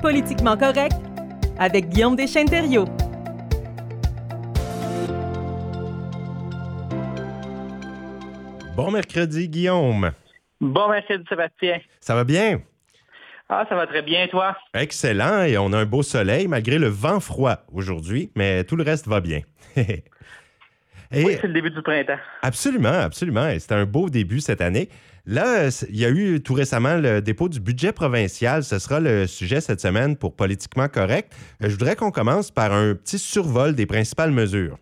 Politiquement correct avec Guillaume Deschênes-Thériault. Bon mercredi, Guillaume. Bon mercredi, Sébastien. Ça va bien? Ah, ça va très bien, toi? Excellent, et on a un beau soleil malgré le vent froid aujourd'hui, mais tout le reste va bien. et... Oui, c'est le début du printemps. Absolument, absolument. C'était un beau début cette année. Là, il y a eu tout récemment le dépôt du budget provincial. Ce sera le sujet cette semaine pour Politiquement Correct. Je voudrais qu'on commence par un petit survol des principales mesures.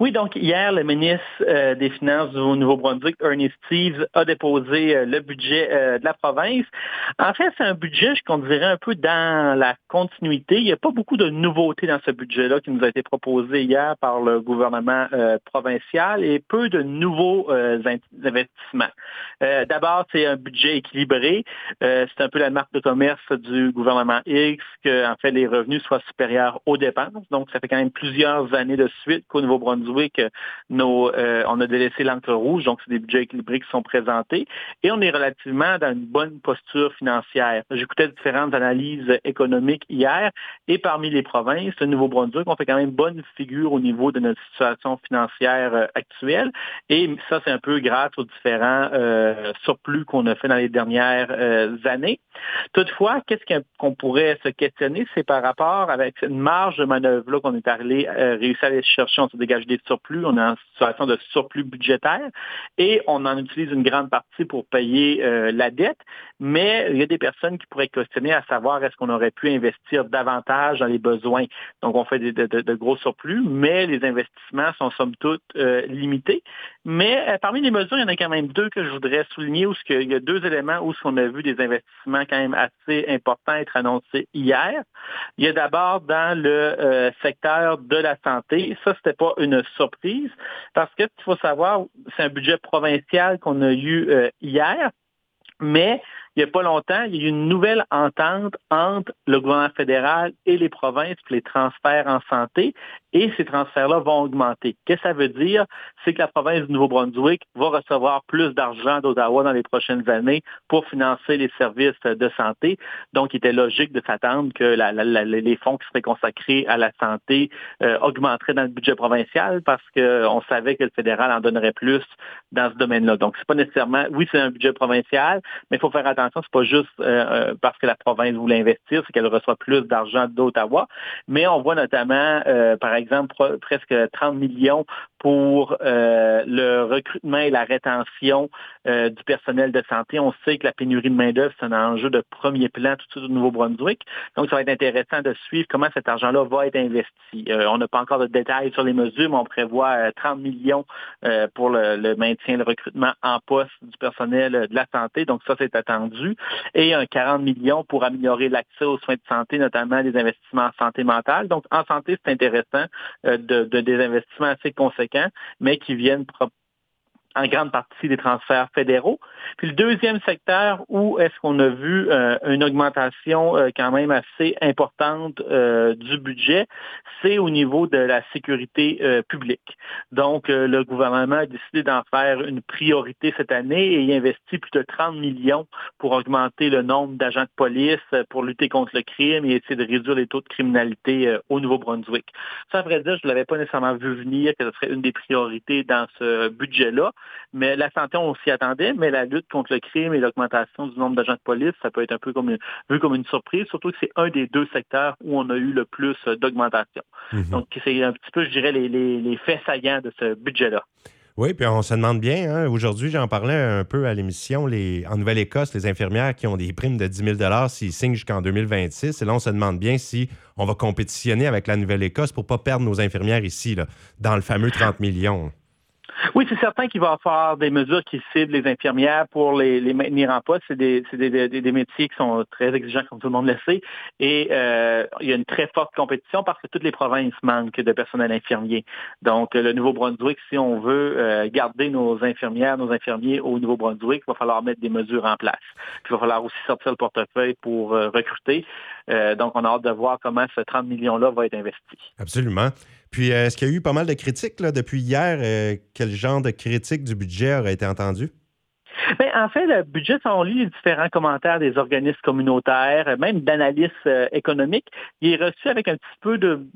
Oui, donc hier, le ministre euh, des Finances du Nouveau-Brunswick, Ernie Steves, a déposé euh, le budget euh, de la province. En fait, c'est un budget, je dirait, un peu dans la continuité. Il n'y a pas beaucoup de nouveautés dans ce budget-là qui nous a été proposé hier par le gouvernement provincial et peu de nouveaux investissements. D'abord, c'est un budget équilibré. c'est un peu la marque de commerce du gouvernement X que, en fait, les revenus soient supérieurs aux dépenses. Donc, ça fait quand même plusieurs années de suite qu'au Nouveau-Brunswick, Brunswick, euh, on a délaissé l'encre rouge, donc c'est des budgets équilibrés qui sont présentés. Et on est relativement dans une bonne posture financière. J'écoutais différentes analyses économiques hier, et parmi les provinces, le Nouveau-Brunswick, on fait quand même bonne figure au niveau de notre situation financière euh, actuelle. Et ça, c'est un peu grâce aux différents euh, surplus qu'on a fait dans les dernières années. Toutefois, qu'est-ce qu'on pourrait se questionner, c'est par rapport avec une marge de manœuvre qu'on est allé réussir à aller chercher, se surplus, on est en situation de surplus budgétaire et on en utilise une grande partie pour payer euh, la dette, mais il y a des personnes qui pourraient questionner à savoir est-ce qu'on aurait pu investir davantage dans les besoins. Donc on fait de, gros surplus, mais les investissements sont somme toute euh, limités. Mais euh, parmi les mesures, il y en a quand même deux que je voudrais souligner où il y a deux éléments où on a vu des investissements quand même assez importants être annoncés hier. Il y a d'abord dans le secteur de la santé. Ça, c'était pas une surprise parce que il faut savoir, c'est un budget provincial qu'on a eu euh, hier, mais il n'y a pas longtemps, il y a eu une nouvelle entente entre le gouvernement fédéral et les provinces pour les transferts en santé et ces transferts-là vont augmenter. Qu'est-ce que ça veut dire? C'est que la province du Nouveau-Brunswick va recevoir plus d'argent d'Ottawa dans les prochaines années pour financer les services de santé. Donc, il était logique de s'attendre que les fonds qui seraient consacrés à la santé euh, augmenteraient dans le budget provincial parce qu'on savait que le fédéral en donnerait plus dans ce domaine-là. Donc, c'est pas nécessairement, oui, c'est un budget provincial, mais il faut faire attention, c'est pas juste euh, euh, parce que la province voulait investir, c'est qu'elle reçoit plus d'argent d'Ottawa. Mais on voit notamment, par exemple, exemple, presque 30 millions pour euh, le recrutement et la rétention euh, du personnel de santé. On sait que la pénurie de main-d'œuvre, c'est un enjeu de premier plan tout de suite au Nouveau-Brunswick. Donc, ça va être intéressant de suivre comment cet argent-là va être investi. Euh, on n'a pas encore de détails sur les mesures, mais on prévoit 30 millions pour le, maintien, le recrutement en poste du personnel de la santé. Donc, ça, c'est attendu. Et un 40 millions pour améliorer l'accès aux soins de santé, notamment des investissements en santé mentale. Donc, en santé, c'est intéressant de, de des investissements assez conséquents mais qui viennent en grande partie des transferts fédéraux. Puis le deuxième secteur où est-ce qu'on a vu euh, une augmentation euh, quand même assez importante euh, du budget, c'est au niveau de la sécurité publique. Donc, le gouvernement a décidé d'en faire une priorité cette année et il investit plus de 30 millions pour augmenter le nombre d'agents de police, pour lutter contre le crime et essayer de réduire les taux de criminalité au Nouveau-Brunswick. Ça, à vrai dire, je ne l'avais pas nécessairement vu venir que ce serait une des priorités dans ce budget-là. Mais la santé, on s'y attendait, mais la lutte contre le crime et l'augmentation du nombre d'agents de police, ça peut être un peu comme vu comme une surprise, surtout que c'est un des deux secteurs où on a eu le plus d'augmentation. Mhm. Donc, c'est un petit peu, je dirais, les, faits saillants de ce budget-là. Oui, puis on se demande bien, hein, aujourd'hui, j'en parlais un peu à l'émission, en Nouvelle-Écosse, les infirmières qui ont des primes de 10 000 s'ils signent jusqu'en 2026. Et là, on se demande bien si on va compétitionner avec la Nouvelle-Écosse pour ne pas perdre nos infirmières ici, dans le fameux 30 millions. Oui, c'est certain qu'il va avoir des mesures qui ciblent les infirmières pour les, maintenir en poste. C'est des, métiers qui sont très exigeants, comme tout le monde le sait. Et euh, il y a une très forte compétition parce que toutes les provinces manquent de personnel infirmier. Donc, le Nouveau-Brunswick, si on veut euh, garder nos infirmières, nos infirmiers au Nouveau-Brunswick, il va falloir mettre des mesures en place. Puis, il va falloir aussi sortir le portefeuille pour euh, recruter. donc, on a hâte de voir comment ce 30 millions-là va être investi. Absolument. Puis, euh, est-ce qu'il y a eu pas mal de critiques depuis hier? Euh, quel genre de critique du budget aurait été entendu? Ben, en fait, le budget, si on lit les différents commentaires des organismes communautaires, même d'analystes euh, économiques, il est reçu avec un petit peu de...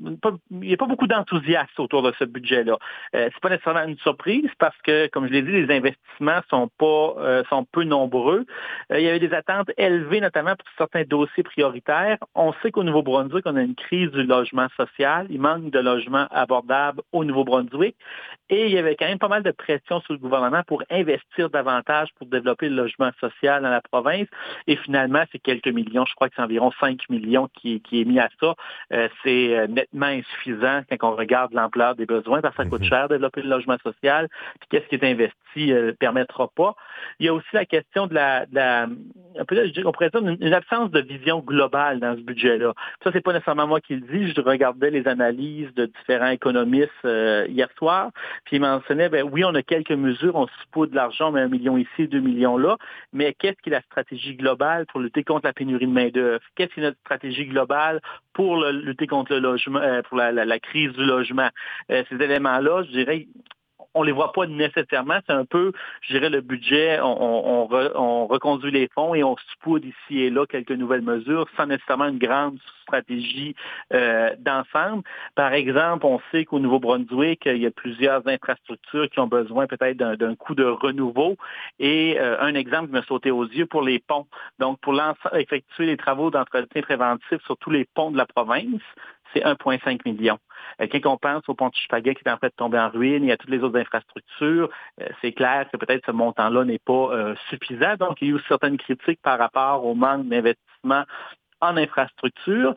il n'y a pas beaucoup d'enthousiasme autour de ce budget-là. Euh, c'est pas nécessairement une surprise parce que, comme je l'ai dit, les investissements sont pas euh, sont peu nombreux. il y avait des attentes élevées, notamment pour certains dossiers prioritaires. On sait qu'au Nouveau-Brunswick, on a une crise du logement social. Il manque de logements abordables au Nouveau-Brunswick. Et il y avait quand même pas mal de pression sur le gouvernement pour investir davantage pour développer le logement social dans la province. Et finalement, c'est quelques millions, je crois que c'est environ 5 millions qui, est mis à ça. Euh, c'est euh, nettement insuffisant quand on regarde l'ampleur des besoins, parce que ça coûte mhm. cher de développer le logement social. Puis qu'est-ce qui est investi ne euh, permettra pas. Il y a aussi la question de la, on pourrait dire une, absence de vision globale dans ce budget-là. Ça, c'est pas nécessairement moi qui le dis. Je regardais les analyses de différents économistes hier soir, puis ils mentionnaient, ben oui, on a quelques mesures, on se de l'argent, mais un million ici, deux millions là, mais qu'est-ce qui est la stratégie globale pour lutter contre la pénurie de main-d'œuvre? Qu'est-ce qui est notre stratégie globale pour lutter contre le logement, euh, pour la, crise du logement? Euh, ces éléments-là, je dirais, on les voit pas nécessairement. C'est un peu, je dirais, le budget, on, reconduit les fonds et on spoule ici et là quelques nouvelles mesures sans nécessairement une grande stratégie euh, d'ensemble. Par exemple, on sait qu'au Nouveau-Brunswick, il y a plusieurs infrastructures qui ont besoin peut-être d'un coup de renouveau. Et euh, un exemple qui me sauté aux yeux pour les ponts. Donc, pour effectuer les travaux d'entretien préventif sur tous les ponts de la province, c'est 1,5 million. Euh, quand on pense au pont de qui est en train de tomber en ruine, y a toutes les autres infrastructures, euh, c'est clair que peut-être ce montant-là n'est pas euh, suffisant. Donc, il y a eu certaines critiques par rapport au manque d'investissement en infrastructure.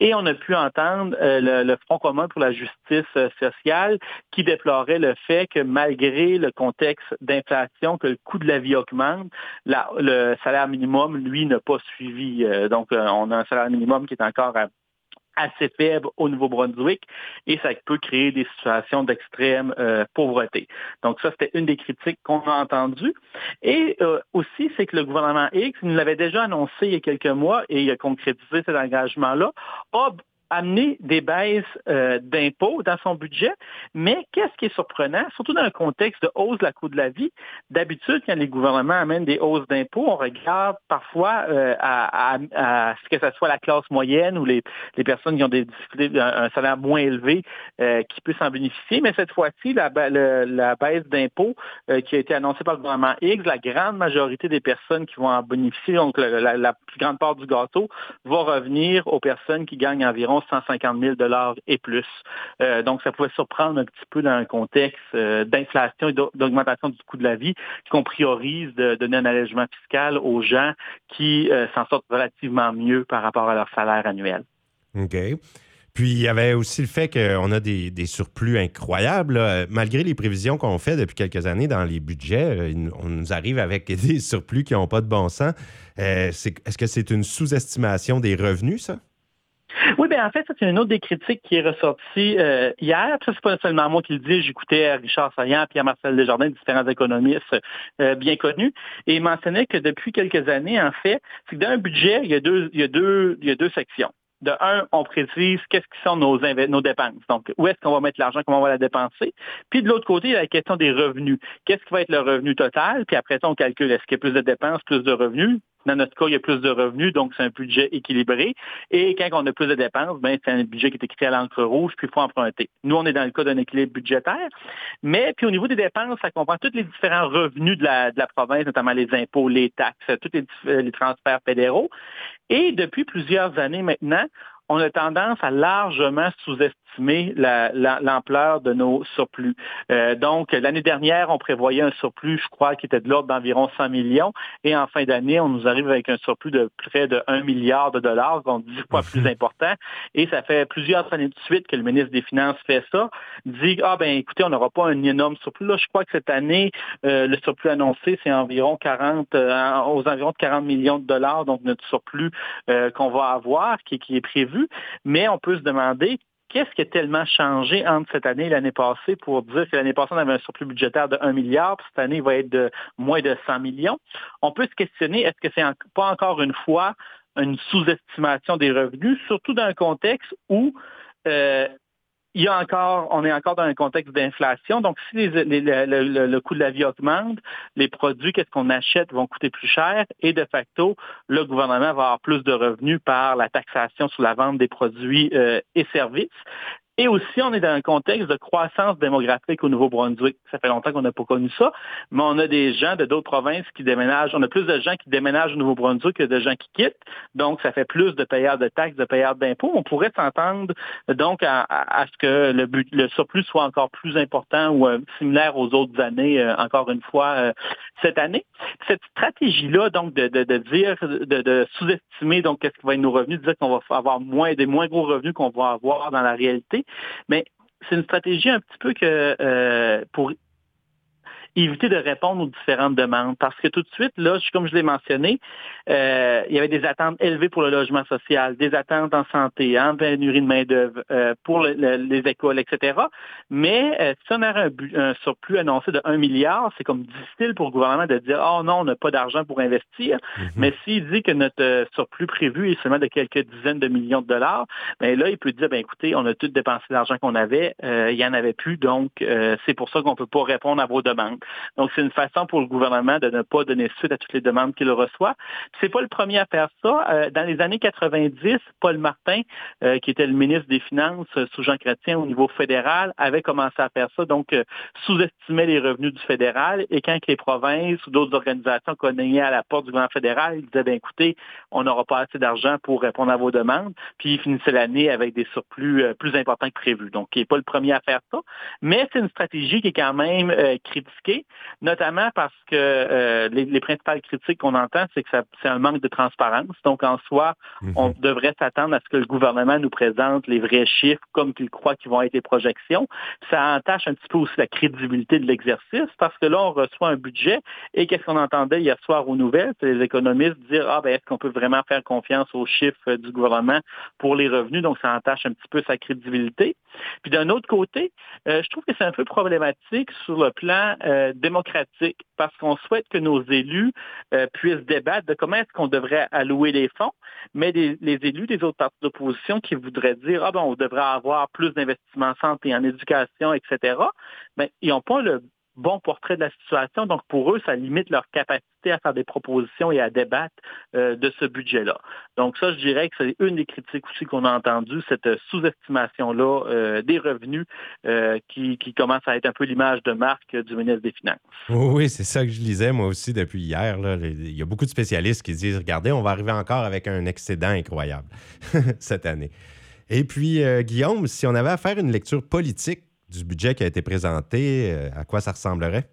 Et on a pu entendre le, Front commun pour la justice sociale qui déplorait le fait que malgré le contexte d'inflation, que le coût de la vie augmente, le salaire minimum, lui, n'a pas suivi. donc, on a un salaire minimum qui est encore à assez faible au Nouveau-Brunswick et ça peut créer des situations d'extrême euh, pauvreté. Donc ça, c'était une des critiques qu'on a entendues. Et euh, aussi, c'est que le gouvernement X, nous l'avait déjà annoncé il y a quelques mois et il a concrétisé cet engagement-là, a amener des baisses euh, d'impôts dans son budget, mais qu'est-ce qui est surprenant, surtout dans un contexte de hausse de la coût de la vie, d'habitude, quand les gouvernements amènent des hausses d'impôts, on regarde parfois euh, à, ce que ce soit la classe moyenne ou les, personnes qui ont des difficultés, un, salaire moins élevé euh, qui puissent en bénéficier, mais cette fois-ci, la, baisse d'impôts qui a été annoncée par le gouvernement X, la grande majorité des personnes qui vont en bénéficier, donc la plus grande part du gâteau, va revenir aux personnes qui gagnent environ 150 000 dollars et plus. Euh, donc, ça pouvait surprendre un petit peu dans un contexte euh, d'inflation et d'augmentation du coût de la vie, qu'on priorise de donner un allègement fiscal aux gens qui euh, s'en sortent relativement mieux par rapport à leur salaire annuel. OK. Puis il y avait aussi le fait qu'on a des, surplus incroyables. Malgré les prévisions qu'on fait depuis quelques années dans les budgets, on nous arrive avec des surplus qui n'ont pas de bon sens. Est-ce que c'est une sous-estimation des revenus, ça? Oui, bien en fait, c'est une autre des critiques qui est ressortie euh, hier. Ça, c'est pas seulement moi qui le dis. J'écoutais Richard Saillant, Pierre-Marcel Desjardins, différents économistes euh, bien connus, et ils mentionnaient que depuis quelques années, en fait, c'est que dans un budget, il y a deux, il y a deux, il y a deux sections de un, on précise qu'est-ce qui sont nos, nos dépenses. Donc, où est-ce qu'on va mettre l'argent, comment on va la dépenser. Puis de l'autre côté, il y a la question des revenus. Qu'est-ce qui va être le revenu total? Puis après ça, on calcule est-ce qu'il y a plus de dépenses, plus de revenus? Dans notre cas, il y a plus de revenus, donc c'est un budget équilibré. Et quand on a plus de dépenses, ben, c'est un budget qui est écrit à l'encre rouge, puis il faut emprunter. Nous, on est dans le cas d'un équilibre budgétaire. Mais puis au niveau des dépenses, ça comprend tous les différents revenus de la, province, notamment les impôts, les taxes, tous les, les transferts fédéraux. Et depuis plusieurs années maintenant, on a tendance à largement sous-estimer l'ampleur de nos surplus. Euh, donc, l'année dernière, on prévoyait un surplus, je crois, qui était de l'ordre d'environ 100 millions. Et en fin d'année, on nous arrive avec un surplus de près de 1 milliard de dollars, donc 10 fois plus important. Et ça fait plusieurs années de suite que le ministre des Finances fait ça. Dit, ah ben écoutez, on n'aura pas un énorme surplus. Là, je crois que cette année, euh, le surplus annoncé, c'est environ 40, euh, aux environs de 40 millions de dollars, donc notre surplus qu'on va avoir, qui, qui est prévu mais on peut se demander qu'est-ce qui a tellement changé entre cette année et l'année passée pour dire que l'année passée, on avait un surplus budgétaire de 1 milliard, puis cette année, il va être de moins de 100 millions? On peut se questionner, est-ce que c'est pas encore une fois une sous-estimation des revenus, surtout dans un contexte où euh, il y a encore, on est encore dans un contexte d'inflation. Donc, si le, coût de la vie augmente, les produits, qu'est-ce qu'on achète, vont coûter plus cher. Et de facto, le gouvernement va avoir plus de revenus par la taxation sur la vente des produits euh, et services. Et aussi, on est dans un contexte de croissance démographique au Nouveau-Brunswick. Ça fait longtemps qu'on n'a pas connu ça, mais on a des gens de d'autres provinces qui déménagent. On a plus de gens qui déménagent au Nouveau-Brunswick que de gens qui quittent. Donc, ça fait plus de payeurs de taxes, de payeurs d'impôts. On pourrait s'entendre donc à, ce que le, le, surplus soit encore plus important ou euh, similaire aux autres années, euh, encore une fois, euh, cette année. Cette stratégie-là, donc, de, de, de dire, de, de sous-estimer donc qu'est-ce qui va être nos revenus, de dire qu'on va avoir moins des moins gros revenus qu'on va avoir dans la réalité, mais c'est une stratégie un petit peu que euh, pour éviter de répondre aux différentes demandes. Parce que tout de suite, là, comme je l'ai mentionné, euh, il y avait des attentes élevées pour le logement social, des attentes en santé, en pénurie de main-d'œuvre, euh, pour les écoles, etc. Mais euh, si on a un, un, surplus annoncé de 1 milliard, c'est comme difficile pour le gouvernement de dire Oh non, on n'a pas d'argent pour investir. Mm-hmm. Mais s'il dit que notre surplus prévu est seulement de quelques dizaines de millions de dollars, bien là, il peut dire ben écoutez, on a tout dépensé l'argent qu'on avait, il n'y en avait plus, donc c'est pour ça qu'on ne peut pas répondre à vos demandes. Donc, c'est une façon pour le gouvernement de ne pas donner suite à toutes les demandes qu'il reçoit. C'est pas le premier à faire ça. Euh, dans les années 90, Paul Martin, euh, qui était le ministre des Finances euh, sous Jean Chrétien au niveau fédéral, avait commencé à faire ça, donc sous-estimait les revenus du fédéral. Et quand les provinces ou d'autres organisations cognaient à la porte du gouvernement fédéral, il disait, ben, écoutez, on n'aura pas assez d'argent pour répondre à vos demandes. Puis il finissait l'année avec des surplus plus importants que prévu. Donc, il n'est pas le premier à faire ça. Mais c'est une stratégie qui est quand même critiquée notamment parce que euh, les, principales critiques qu'on entend, c'est que c'est un manque de transparence. Donc, en soi, mhm. on devrait s'attendre à ce que le gouvernement nous présente les vrais chiffres comme qu'il croit qu'ils vont être les projections. Ça entache un petit peu aussi la crédibilité de l'exercice parce que là, on reçoit un budget et qu'est-ce qu'on entendait hier soir aux nouvelles? C'est les économistes dire, ah ben, est-ce qu'on peut vraiment faire confiance aux chiffres du gouvernement pour les revenus? Donc, ça entache un petit peu sa crédibilité. Puis d'un autre côté, euh, je trouve que c'est un peu problématique sur le plan euh, démocratique parce qu'on souhaite que nos élus euh, puissent débattre de comment est-ce qu'on devrait allouer les fonds, mais les, élus des autres partis d'opposition qui voudraient dire ah ben on devrait avoir plus d'investissements en santé, en éducation, etc. Mais ils n'ont pas le bon portrait de la situation. Donc, pour eux, ça limite leur capacité à faire des propositions et à débattre euh, de ce budget-là. Donc, ça, je dirais que c'est une des critiques aussi qu'on a entendues, cette sous-estimation-là euh, des revenus euh, qui, qui, commence à être un peu l'image de marque du ministre des Finances. Oui, c'est ça que je lisais moi aussi depuis hier. Il y a beaucoup de spécialistes qui disent, regardez, on va arriver encore avec un excédent incroyable cette année. Et puis, Guillaume, si on avait à faire une lecture politique du budget qui a été présenté, euh, à quoi ça ressemblerait?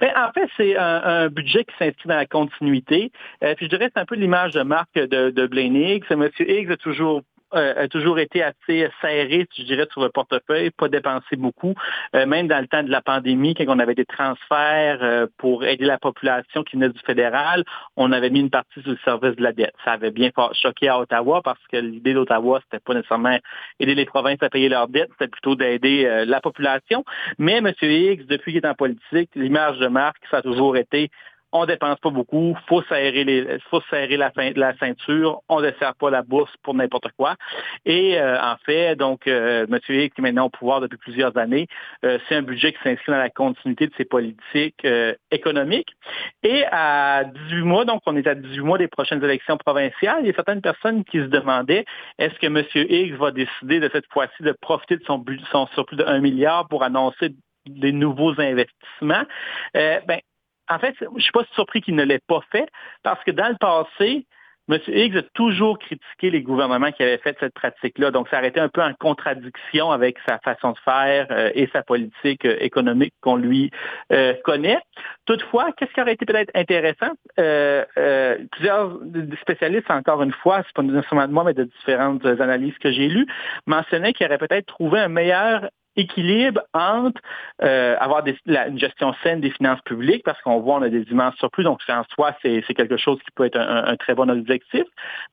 Ben, en fait, c'est un, budget qui s'inscrit dans la continuité. Euh, puis je dirais c'est un peu l'image de marque de, de Blaine Higgs. M. Higgs a toujours euh, a toujours été assez serré, je dirais, sur le portefeuille, pas dépensé beaucoup. Euh, même dans le temps de la pandémie, quand on avait des transferts euh, pour aider la population qui venait du fédéral, on avait mis une partie sur le service de la dette. Ça avait bien choqué à Ottawa parce que l'idée d'Ottawa, c'était pas nécessairement aider les provinces à payer leurs dettes, c'était plutôt d'aider la population. Mais M. Higgs, depuis qu'il est en politique, l'image de marque, ça a toujours été on dépense pas beaucoup, faut serrer les, faut serrer la, la ceinture, on ne sert pas la bourse pour n'importe quoi. Et euh, en fait, donc, euh, M. Hicks, qui est maintenant au pouvoir depuis plusieurs années, euh, c'est un budget qui s'inscrit dans la continuité de ses politiques euh, économiques. Et à 18 mois, donc on est à 18 mois des prochaines élections provinciales, il y a certaines personnes qui se demandaient est-ce que M. Higgs va décider de cette fois-ci de profiter de son, son surplus de 1 milliard pour annoncer des nouveaux investissements? Euh, ben, en fait, je ne suis pas surpris qu'il ne l'ait pas fait, parce que dans le passé, M. Higgs a toujours critiqué les gouvernements qui avaient fait cette pratique-là. Donc, ça aurait été un peu en contradiction avec sa façon de faire euh, et sa politique euh, économique qu'on lui euh, connaît. Toutefois, qu'est-ce qui aurait été peut-être intéressant? plusieurs spécialistes, encore une fois, c'est pas nécessairement de moi, mais de différentes analyses que j'ai lues, mentionnaient qu'il aurait peut-être trouvé un meilleur équilibre entre euh, avoir une gestion saine des finances publiques, parce qu'on voit on a des immenses surplus, donc en soi, c'est quelque chose qui peut être un très bon objectif.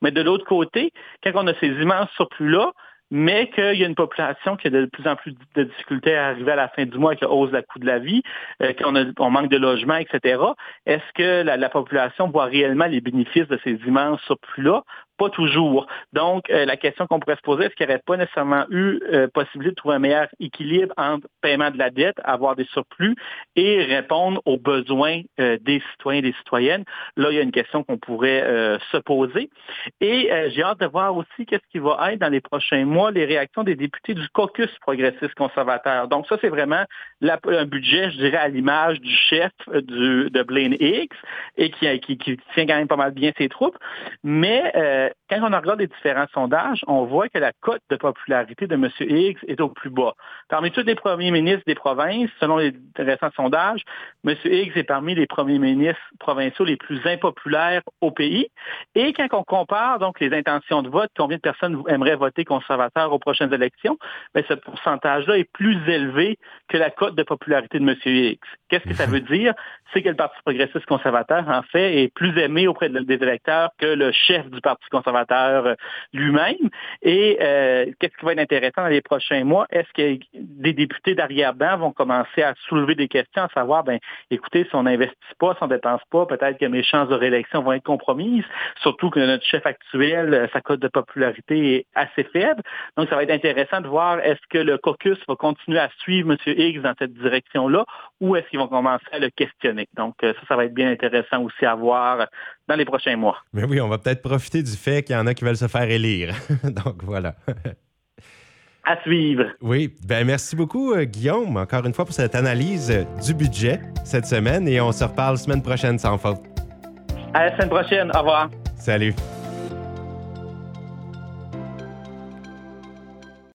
Mais de l'autre côté, quand on a ces immenses surplus-là, mais qu'il y a une population qui a de plus en plus de difficultés à arriver à la fin du mois avec la hausse la coût de la vie, euh, qu'on on manque de logement, etc. Est-ce que la, population voit réellement les bénéfices de ces immenses surplus-là? Pas toujours. Donc, euh, la question qu'on pourrait se poser, est-ce qu'il n'y aurait pas nécessairement eu euh, possibilité de trouver un meilleur équilibre entre paiement de la dette, avoir des surplus et répondre aux besoins euh, des citoyens et des citoyennes? Là, il y a une question qu'on pourrait se poser. Et j'ai hâte de voir aussi qu'est-ce qui va être dans les prochains mois les réactions des députés du caucus progressiste conservateur. Donc, ça, c'est vraiment un budget, je dirais, à l'image du chef du, de Blaine Higgs et qui, qui, qui, tient quand même pas mal bien ses troupes. Mais euh, quand on regarde les différents sondages, on voit que la cote de popularité de M. Higgs est au plus bas. Parmi tous les premiers ministres des provinces, selon les récents sondages, M. Higgs est parmi les premiers ministres provinciaux les plus impopulaires au pays. Et quand on compare donc les intentions de vote, combien de personnes aimeraient voter conservateur aux prochaines élections, bien, ce pourcentage-là est plus élevé que la cote de popularité de M. Higgs. Qu'est-ce que ça veut dire? C'est que le Parti progressiste conservateur, en fait, est plus aimé auprès des électeurs que le chef du Parti conservateur euh, lui-même. Et euh, qu'est-ce qui va être intéressant dans les prochains mois? Est-ce que des députés d'arrière-ban vont commencer à soulever des questions, à savoir, ben, écoutez, si on n'investit pas, si on ne dépense pas, peut-être que mes chances de réélection vont être compromises, surtout que notre chef actuel, euh, sa cote de popularité est assez faible. Donc, ça va être intéressant de voir est-ce que le caucus va continuer à suivre M. Higgs dans cette direction-là ou est-ce qu'ils vont commencer à le questionner? Donc, ça, ça va être bien intéressant aussi à voir dans les prochains mois. Mais oui, on va peut-être profiter du fait qu'il y en a qui veulent se faire élire. Donc voilà. à suivre. Oui, ben merci beaucoup euh, Guillaume, encore une fois pour cette analyse du budget cette semaine et on se reparle semaine prochaine sans faute. À la semaine prochaine, au revoir. Salut.